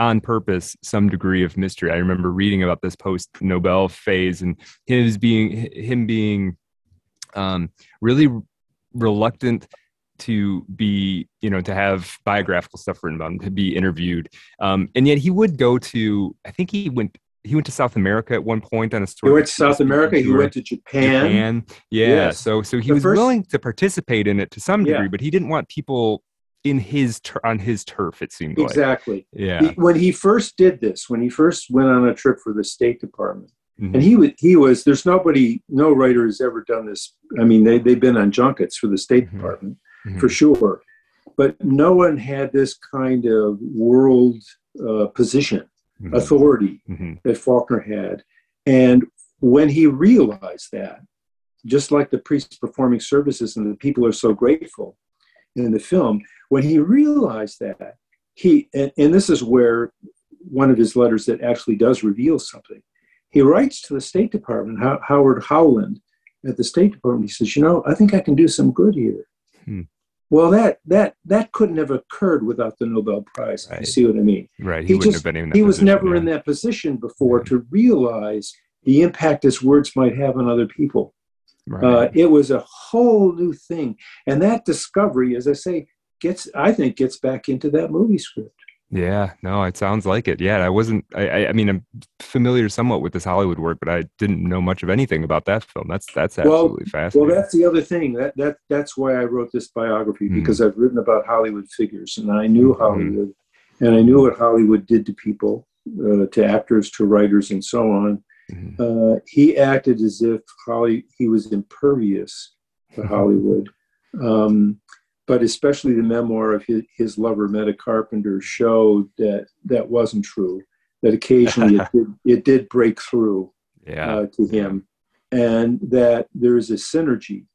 on purpose some degree of mystery. I remember reading about this post Nobel phase and his being him being um, really reluctant to be, you know, to have biographical stuff written about him, to be interviewed. Um, and yet he would go to, I think he went, he went to South America at one point on a story. He went to South America. He went to Japan. Japan. Yeah. Yes. So, so he the was first, willing to participate in it to some degree, yeah. but he didn't want people in his tur- on his turf. It seemed exactly. Like. Yeah. He, when he first did this, when he first went on a trip for the State Department, mm-hmm. and he was he was there's nobody, no writer has ever done this. I mean, they they've been on junkets for the State mm-hmm. Department mm-hmm. for sure. But no one had this kind of world uh, position, mm-hmm. authority mm-hmm. that Faulkner had. And when he realized that, just like the priests performing services and the people are so grateful in the film, when he realized that, he, and, and this is where one of his letters that actually does reveal something. He writes to the State Department, Howard Howland at the State Department. He says, You know, I think I can do some good here. Hmm. Well, that that that couldn't have occurred without the Nobel Prize. Right. You see what I mean? Right. He, he just he position, was never yeah. in that position before right. to realize the impact his words might have on other people. Right. Uh, it was a whole new thing, and that discovery, as I say, gets I think gets back into that movie script. Yeah, no, it sounds like it. Yeah, I wasn't. I, I mean, I'm familiar somewhat with this Hollywood work, but I didn't know much of anything about that film. That's that's absolutely well, fascinating. Well, that's the other thing. That that that's why I wrote this biography mm because I've written about Hollywood figures, and I knew mm-hmm. Hollywood, and I knew what Hollywood did to people, uh, to actors, to writers, and so on. Mm Uh, he acted as if Holly he was impervious to mm-hmm. Hollywood. Um, but especially the memoir of his, his lover Meta Carpenter showed that that wasn't true. That occasionally it, <laughs> did, it did break through yeah. uh, to him, and that there is a synergy.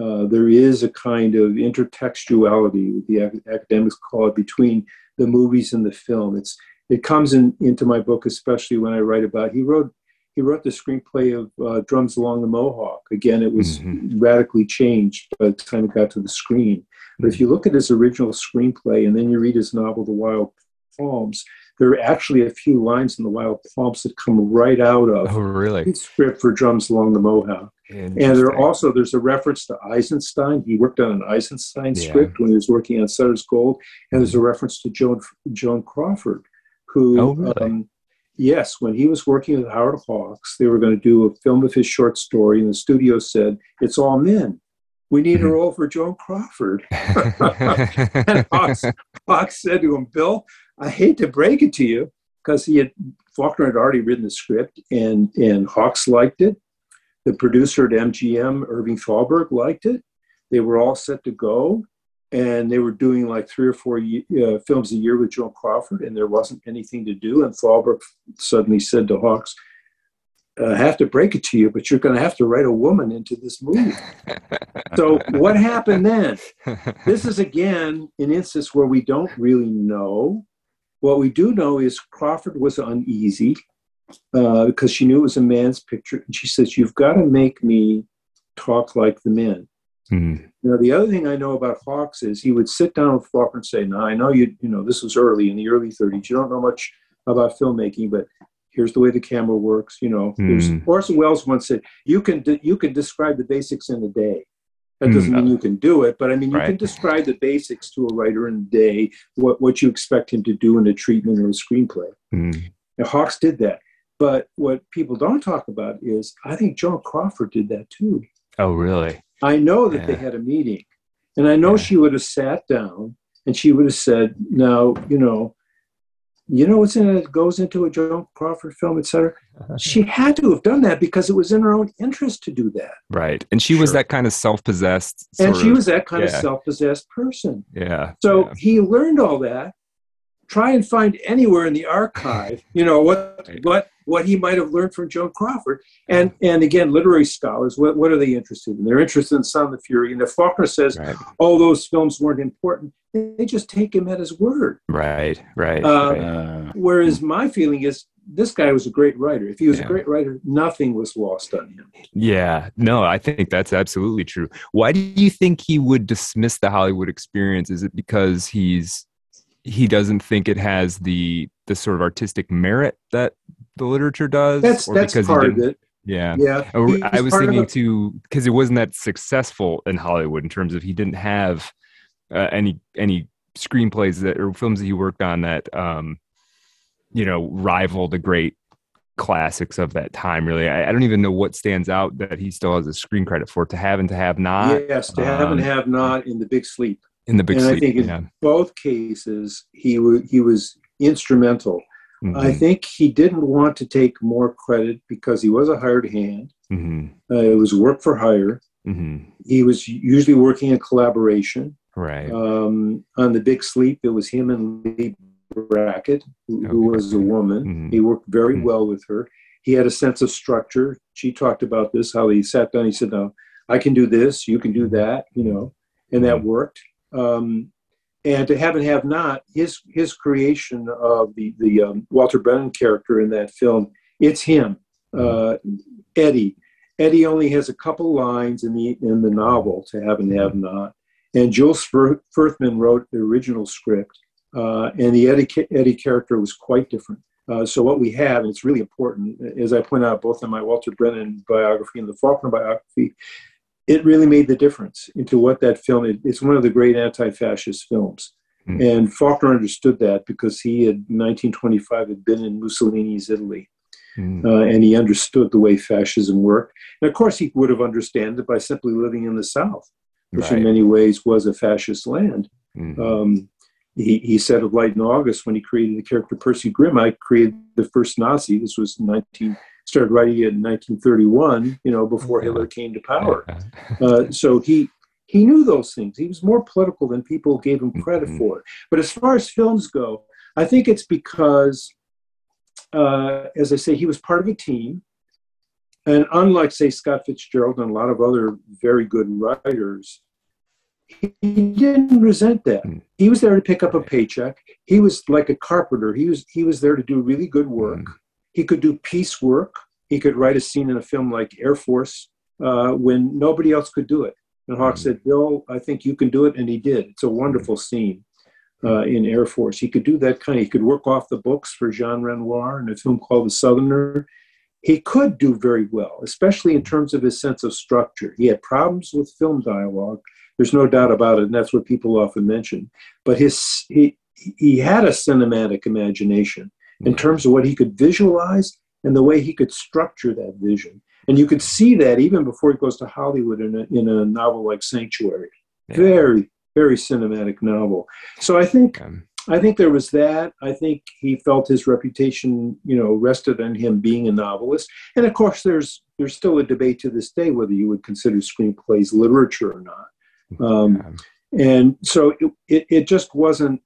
Uh, there is a kind of intertextuality, the academics call it, between the movies and the film. It's it comes in into my book, especially when I write about. He wrote he wrote the screenplay of uh, Drums Along the Mohawk. Again, it was mm-hmm. radically changed by the time it got to the screen. But if you look at his original screenplay and then you read his novel, The Wild Palms, there are actually a few lines in The Wild Palms that come right out of oh, really? the script for Drums Along the Mohawk. And there also there's a reference to Eisenstein. He worked on an Eisenstein yeah. script when he was working on Sutter's Gold, and there's a reference to Joan Joan Crawford, who oh, really? um, yes, when he was working with Howard Hawks, they were going to do a film of his short story, and the studio said it's all men we need a role for Joan Crawford. <laughs> and Hawks, Hawks said to him, Bill, I hate to break it to you, because he had Faulkner had already written the script, and and Hawks liked it. The producer at MGM, Irving Thalberg, liked it. They were all set to go, and they were doing like three or four uh, films a year with Joan Crawford, and there wasn't anything to do. And Thalberg suddenly said to Hawks, I have to break it to you, but you're going to have to write a woman into this movie. <laughs> so what happened then? This is again an instance where we don't really know. What we do know is Crawford was uneasy uh, because she knew it was a man's picture, and she says, "You've got to make me talk like the men." Mm-hmm. Now, the other thing I know about Hawks is he would sit down with Faulkner and say, "Now, I know you. You know, this was early in the early '30s. You don't know much about filmmaking, but here's the way the camera works. You know, mm. Orson Welles once said, "You can de- you can describe the basics in a day." That doesn't mm. mean you can do it, but I mean you right. can describe the basics to a writer in a day. What what you expect him to do in a treatment or a screenplay. Mm. And Hawks did that, but what people don't talk about is I think Joan Crawford did that too. Oh, really? I know that yeah. they had a meeting, and I know yeah. she would have sat down and she would have said, "Now, you know, you know what's in it goes into a Joan Crawford film, etc. <laughs> She had to have done that because it was in her own interest to do that. Right, and she sure. was that kind of self-possessed, and she of, was that kind yeah. of self-possessed person. Yeah. So yeah. he learned all that. Try and find anywhere in the archive, you know what right. what what he might have learned from Joan Crawford. And and again, literary scholars, what, what are they interested in? They're interested in Sound of the Fury. And if Faulkner says, right. oh, those films weren't important, they just take him at his word. Right, right. Uh, right. Uh, whereas my feeling is this guy was a great writer. If he was yeah. a great writer, nothing was lost on him. Yeah, no, I think that's absolutely true. Why do you think he would dismiss the Hollywood experience? Is it because he's he doesn't think it has the the sort of artistic merit that the literature does? That's that's part of it. Yeah, yeah. I was thinking too because it wasn't that successful in Hollywood in terms of he didn't have uh, any any screenplays that or films that he worked on that um, you know rival the great classics of that time. Really, I, I, don't even know what stands out that he still has a screen credit for. To have and to have not. Yes, to have and um, have not in the Big Sleep. In the Big and Sleep. I think in both cases he w- he was instrumental Mm-hmm. I think he didn't want to take more credit because he was a hired hand. Mm-hmm. Uh, it was work for hire. Mm-hmm. He was usually working in collaboration. Right. Um, on the Big Sleep, it was him and Leigh Brackett, who, okay. who was a woman. Mm-hmm. He worked very mm-hmm. well with her. He had a sense of structure. She talked about this, how he sat down. He said, "No, I can do this. You can do that." You know, and that worked. Um, and to have and have not his his creation of the the um, Walter Brennan character in that film it's him uh, Eddie. Eddie only has a couple lines in the in the novel to have and have not. And Jules Furthman wrote the original script uh, and the Eddie Eddie character was quite different. Uh, so what we have, and it's really important, as I point out both in my Walter Brennan biography and the Faulkner biography, it really made the difference into what that film is. It's one of the great anti-fascist films. Mm. And Faulkner understood that because he had, in 1925, had been in Mussolini's Italy. Mm. Uh, and he understood the way fascism worked. And of course, he would have understood it by simply living in the South, which right. in many ways was a fascist land. Mm-hmm. Um, he, he said of Light in August when he created the character Percy Grimm, I created the first Nazi. This was 19, started writing it in 1931, you know, before Hitler came to power. <laughs> uh, so he, he knew those things. He was more political than people gave him credit mm-hmm. for. But as far as films go, I think it's because, uh, as I say, he was part of a team. And unlike, say, Scott Fitzgerald and a lot of other very good writers, he didn't resent that. Hmm. He was there to pick up a paycheck. He was like a carpenter. He was he was there to do really good work. Mm. He could do piece work. He could write a scene in a film like Air Force uh, when nobody else could do it. And Hawk mm. said, "Bill, I think you can do it," and he did. It's a wonderful mm. scene uh, in Air Force. He could do that kind of. He could work off the books for Jean Renoir in a film called The Southerner. He could do very well, especially in terms of his sense of structure. He had problems with film dialogue there's no doubt about it, and that's what people often mention. But his he he had a cinematic imagination in terms of what he could visualize and the way he could structure that vision. And you could see that even before he goes to Hollywood in a, in a novel like Sanctuary. Yeah. Very, very cinematic novel. So I think I think there was that. I think he felt his reputation, you know, rested on him being a novelist. And of course, there's there's still a debate to this day whether you would consider screenplays literature or not. Um, and so it, it, it, just wasn't,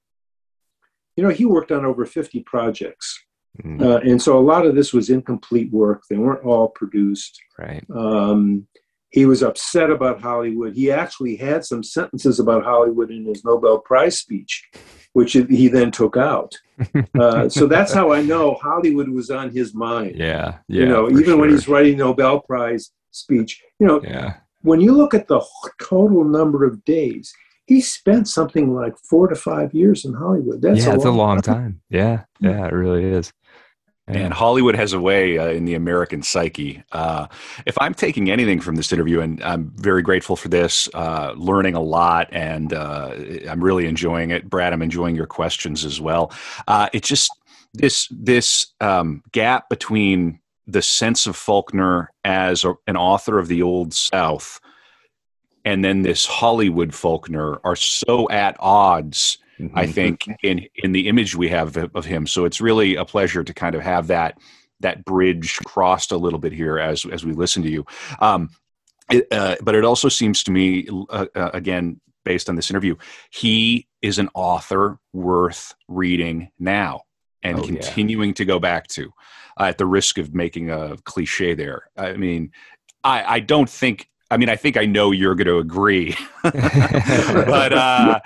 you know, he worked on over 50 projects. Mm. Uh, and so a lot of this was incomplete work. They weren't all produced. Right. Um, he was upset about Hollywood. He actually had some sentences about Hollywood in his Nobel Prize speech, which he then took out. <laughs> Uh, so that's how I know Hollywood was on his mind. Yeah, yeah. You know, even sure. when he's writing Nobel Prize speech, you know, yeah when you look at the total number of days, he spent something like four to five years in Hollywood. That's yeah, a it's long a long time. time. Yeah, yeah, it really is. Yeah. And Hollywood has a way uh, in the American psyche. Uh, if I'm taking anything from this interview, and I'm very grateful for this, uh, learning a lot, and uh, I'm really enjoying it. Brad, I'm enjoying your questions as well. Uh, it's just this this um, gap between the sense of Faulkner as a, an author of the Old South and then this Hollywood Faulkner are so at odds. Mm-hmm. I think in in the image we have of him, so it's really a pleasure to kind of have that that bridge crossed a little bit here as as we listen to you. Um, it, uh, but it also seems to me, uh, uh, again, based on this interview, he is an author worth reading now and oh, continuing yeah. to go back to uh, at the risk of making a cliche there. I mean, I, I don't think. I mean, I think I know you're going to agree, <laughs> but uh,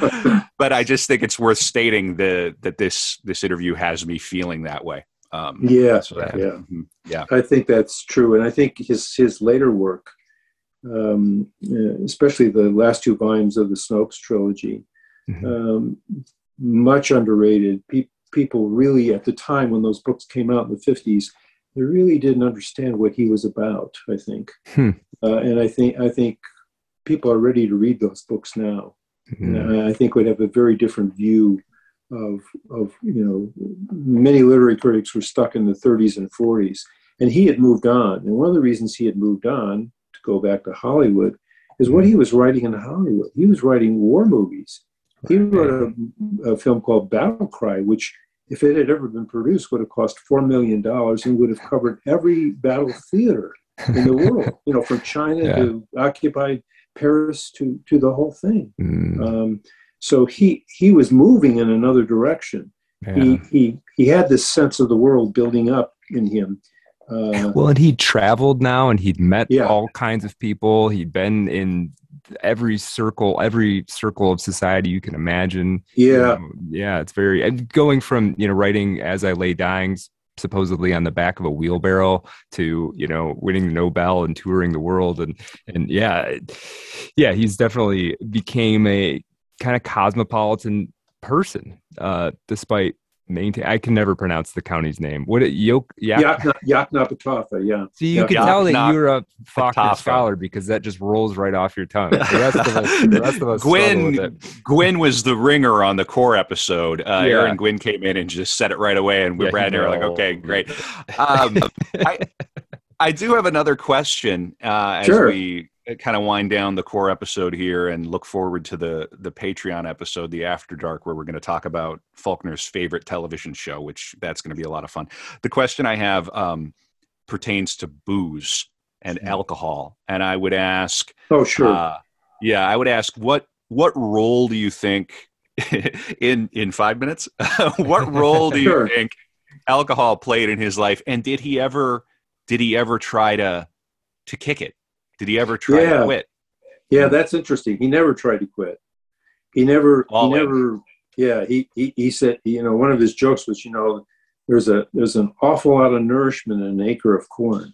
but I just think it's worth stating the, that this this interview has me feeling that way. Um, yeah, so that, yeah, mm-hmm, yeah. I think that's true, and I think his his later work, um, uh, especially the last two volumes of the Snopes trilogy, mm-hmm. um, much underrated. People people really, at the time when those books came out in the 50s, they really didn't understand what he was about, I think. Hmm. Uh, and I think, I think people are ready to read those books now. Mm-hmm. And I think would have a very different view of, of, you know, many literary critics were stuck in the 30s and 40s. And he had moved on. And one of the reasons he had moved on, to go back to Hollywood, is what he was writing in Hollywood. He was writing war movies. He wrote a, a, film called Battle Cry, which, if it had ever been produced, would have cost four million dollars and would have covered every battle theater in the world. <laughs> You know, from China yeah. to occupied Paris to to the whole thing. Mm. Um, so he he was moving in another direction. Yeah. He he he had this sense of the world building up in him. Uh, well, and he'd traveled now, and he'd met yeah. all kinds of people. He'd been in every circle, every circle of society you can imagine. Yeah, you know, yeah, it's very and going from you know writing as I lay dying supposedly on the back of a wheelbarrow to you know winning the Nobel and touring the world and and yeah, yeah, he's definitely became a kind of cosmopolitan person, uh, despite maintain. I can never pronounce the county's name. What it Yok Yak Yaknapatawpha, yeah. So you Yak- can tell that you're a Faulkner scholar because that just rolls right off your tongue. The rest of us, the <laughs> rest of us struggle with Gwyn. Gwyn was the ringer on the core episode. Uh, Yeah. Aaron Gwyn came in and just said it right away, and we Yeah, Brad and I were like, "Okay, great." Um, <laughs> I, I do have another question uh, as Sure. we kind of wind down the core episode here and look forward to the the Patreon episode, the After Dark, where we're going to talk about Faulkner's favorite television show, which that's going to be a lot of fun. The question I have um, pertains to booze and alcohol, and I would ask. Oh, sure. Uh, yeah, I would ask what what role do you think <laughs> in in five minutes? <laughs> what role do you Sure. think alcohol played in his life, and did he ever did he ever try to to kick it? Did he ever try to quit? Yeah, that's interesting. He never tried to quit. He never. All he in. never. Yeah, he, he he said. You know, one of his jokes was, you know, there's a there's an awful lot of nourishment in an acre of corn.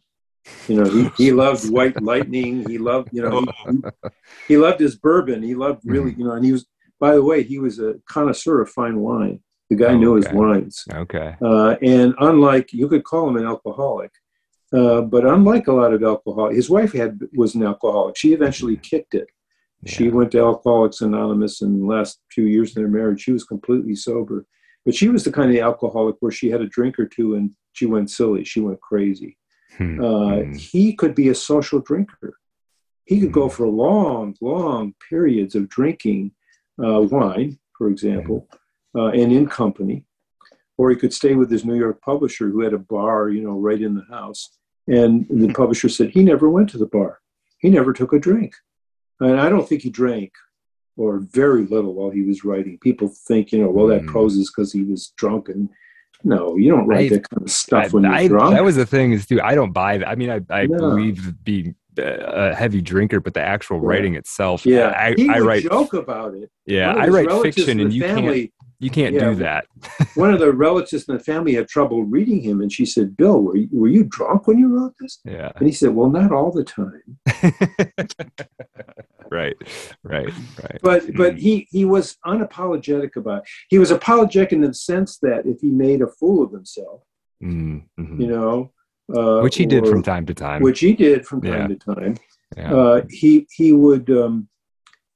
You know, he, he loved white lightning. He loved, you know, he, <laughs> he loved his bourbon. He loved really, you know, and he was. By the way, he was a connoisseur of fine wine. The guy Oh, knew his wines. Okay. Uh, and unlike you could call him an alcoholic, uh, but unlike a lot of alcohol, his wife had was an alcoholic. She eventually kicked it. She went to Alcoholics Anonymous in the last few years of their marriage. She was completely sober, but she was the kind of alcoholic where she had a drink or two and she went silly. She went crazy. Hmm. Uh, Hmm. he could be a social drinker. He could go Mhm. for long, long periods of drinking uh, wine, for example, uh, and in company. Or he could stay with his New York publisher who had a bar, you know, right in the house. And the publisher said he never went to the bar. He never took a drink. And I don't think he drank or very little while he was writing. People think, you know, well, that Mm. poses because he was drunk. And no, you don't write I- that kind of stuff I- when you're I- drunk. That was the thing is too. I don't buy that. I mean, I, I No. believe being a heavy drinker, but the actual Yeah. writing itself. yeah, I, he I write. joke about it. Yeah, I write fiction, and you can't. You can't Yeah. do that. <laughs> one of the relatives in the family had trouble reading him, and she said, "Bill, were you, were you drunk when you wrote this?" Yeah. And he said, "Well, not all the time, <laughs> right. Right. Right. but but he he was unapologetic about. It. He was apologetic in the sense that if he made a fool of himself, Mm, mhm. you know, uh, Which he did or- from time to time. which he did from Yeah. time to time, yeah. uh, he he would um,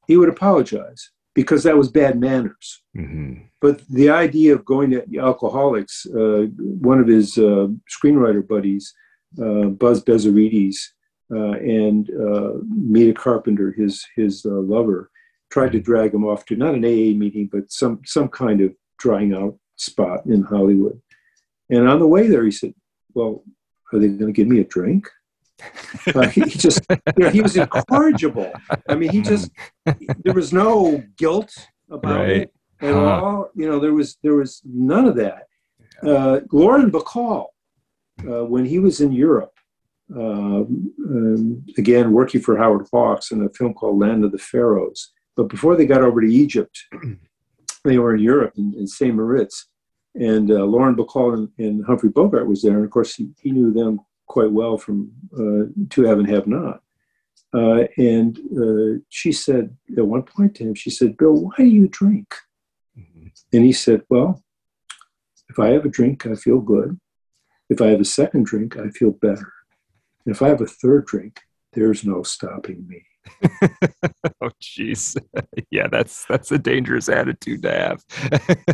he would apologize because that was bad manners. Mhm. But the idea of going to alcoholics, uh, one of his uh, screenwriter buddies, uh, Buzz Bezzerides, uh, and uh, Meta Carpenter, his his uh, lover, tried to drag him off to not an AA meeting, but some some kind of drying out spot in Hollywood. And on the way there, he said, "Well, are they going to give me a drink?" Uh, he just, you know, he was incorrigible. I mean, he just there was no guilt about Right. it at Huh. all. You know, there was there was none of that. Uh, Lauren Bacall, uh, when he was in Europe, um, um, again working for Howard Hawks in a film called Land of the Pharaohs. But before they got over to Egypt, <clears throat> they were in Europe in, in Saint Moritz, and uh, Lauren Bacall and, and Humphrey Bogart was there, and of course he, he knew them quite well from uh, To Have and Have Not. Uh, and uh, she said at one point to him, she said, "Bill, why do you drink?" Mhm. And he said, Well, if I have a drink, I feel good. If I have a second drink, I feel better. And if I have a third drink, there's no stopping me. <laughs> oh, jeez. <laughs> yeah, that's that's a dangerous attitude to have.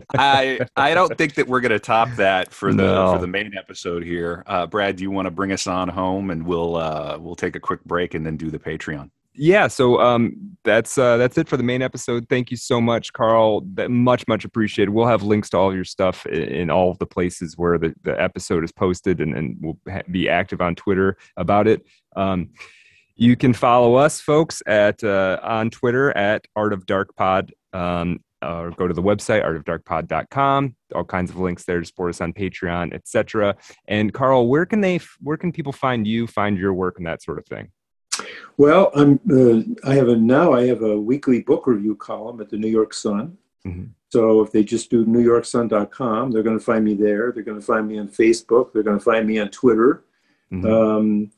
<laughs> I I don't think that we're going to top that for the No. for the main episode here. Uh, Brad, do you want to bring us on home, and we'll uh, we'll take a quick break and then do the Patreon. yeah so um that's uh that's it for the main episode thank you so much carl that much much appreciated we'll have links to all of your stuff in, in all of the places where the, the episode is posted and, and we'll ha- be active on twitter about it um you can follow us folks at uh, on twitter at art of dark pod um or go to the website artofdarkpod.com all kinds of links there to support us on patreon etc and carl where can they where can people find you find your work and that sort of thing Well, I'm. Uh, I have a now. I have a weekly book review column at the New York Sun. Mhm. So if they just do NewYorkSun.com, they're going to find me there. They're going to find me on Facebook. They're going to find me on Twitter. Mhm. Um,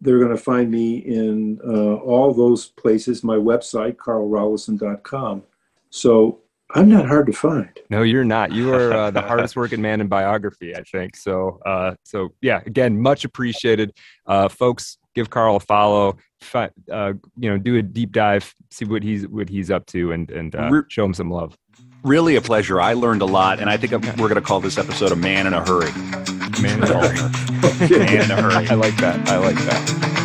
they're going to find me in uh, all those places. My website, carlrollyson.com. So I'm not hard to find. No, you're not. You are uh, the <laughs> hardest working man in biography, I think. So, uh, so yeah, again, much appreciated, uh, folks. Give Carl a follow. Fi- uh, you know, do a deep dive, see what he's what he's up to, and and uh, show him some love. Really a pleasure. I learned a lot, and I think we're going to call this episode "A Man in a Hurry." Man in a hurry. <laughs> <laughs> in a hurry. I like that. I like that.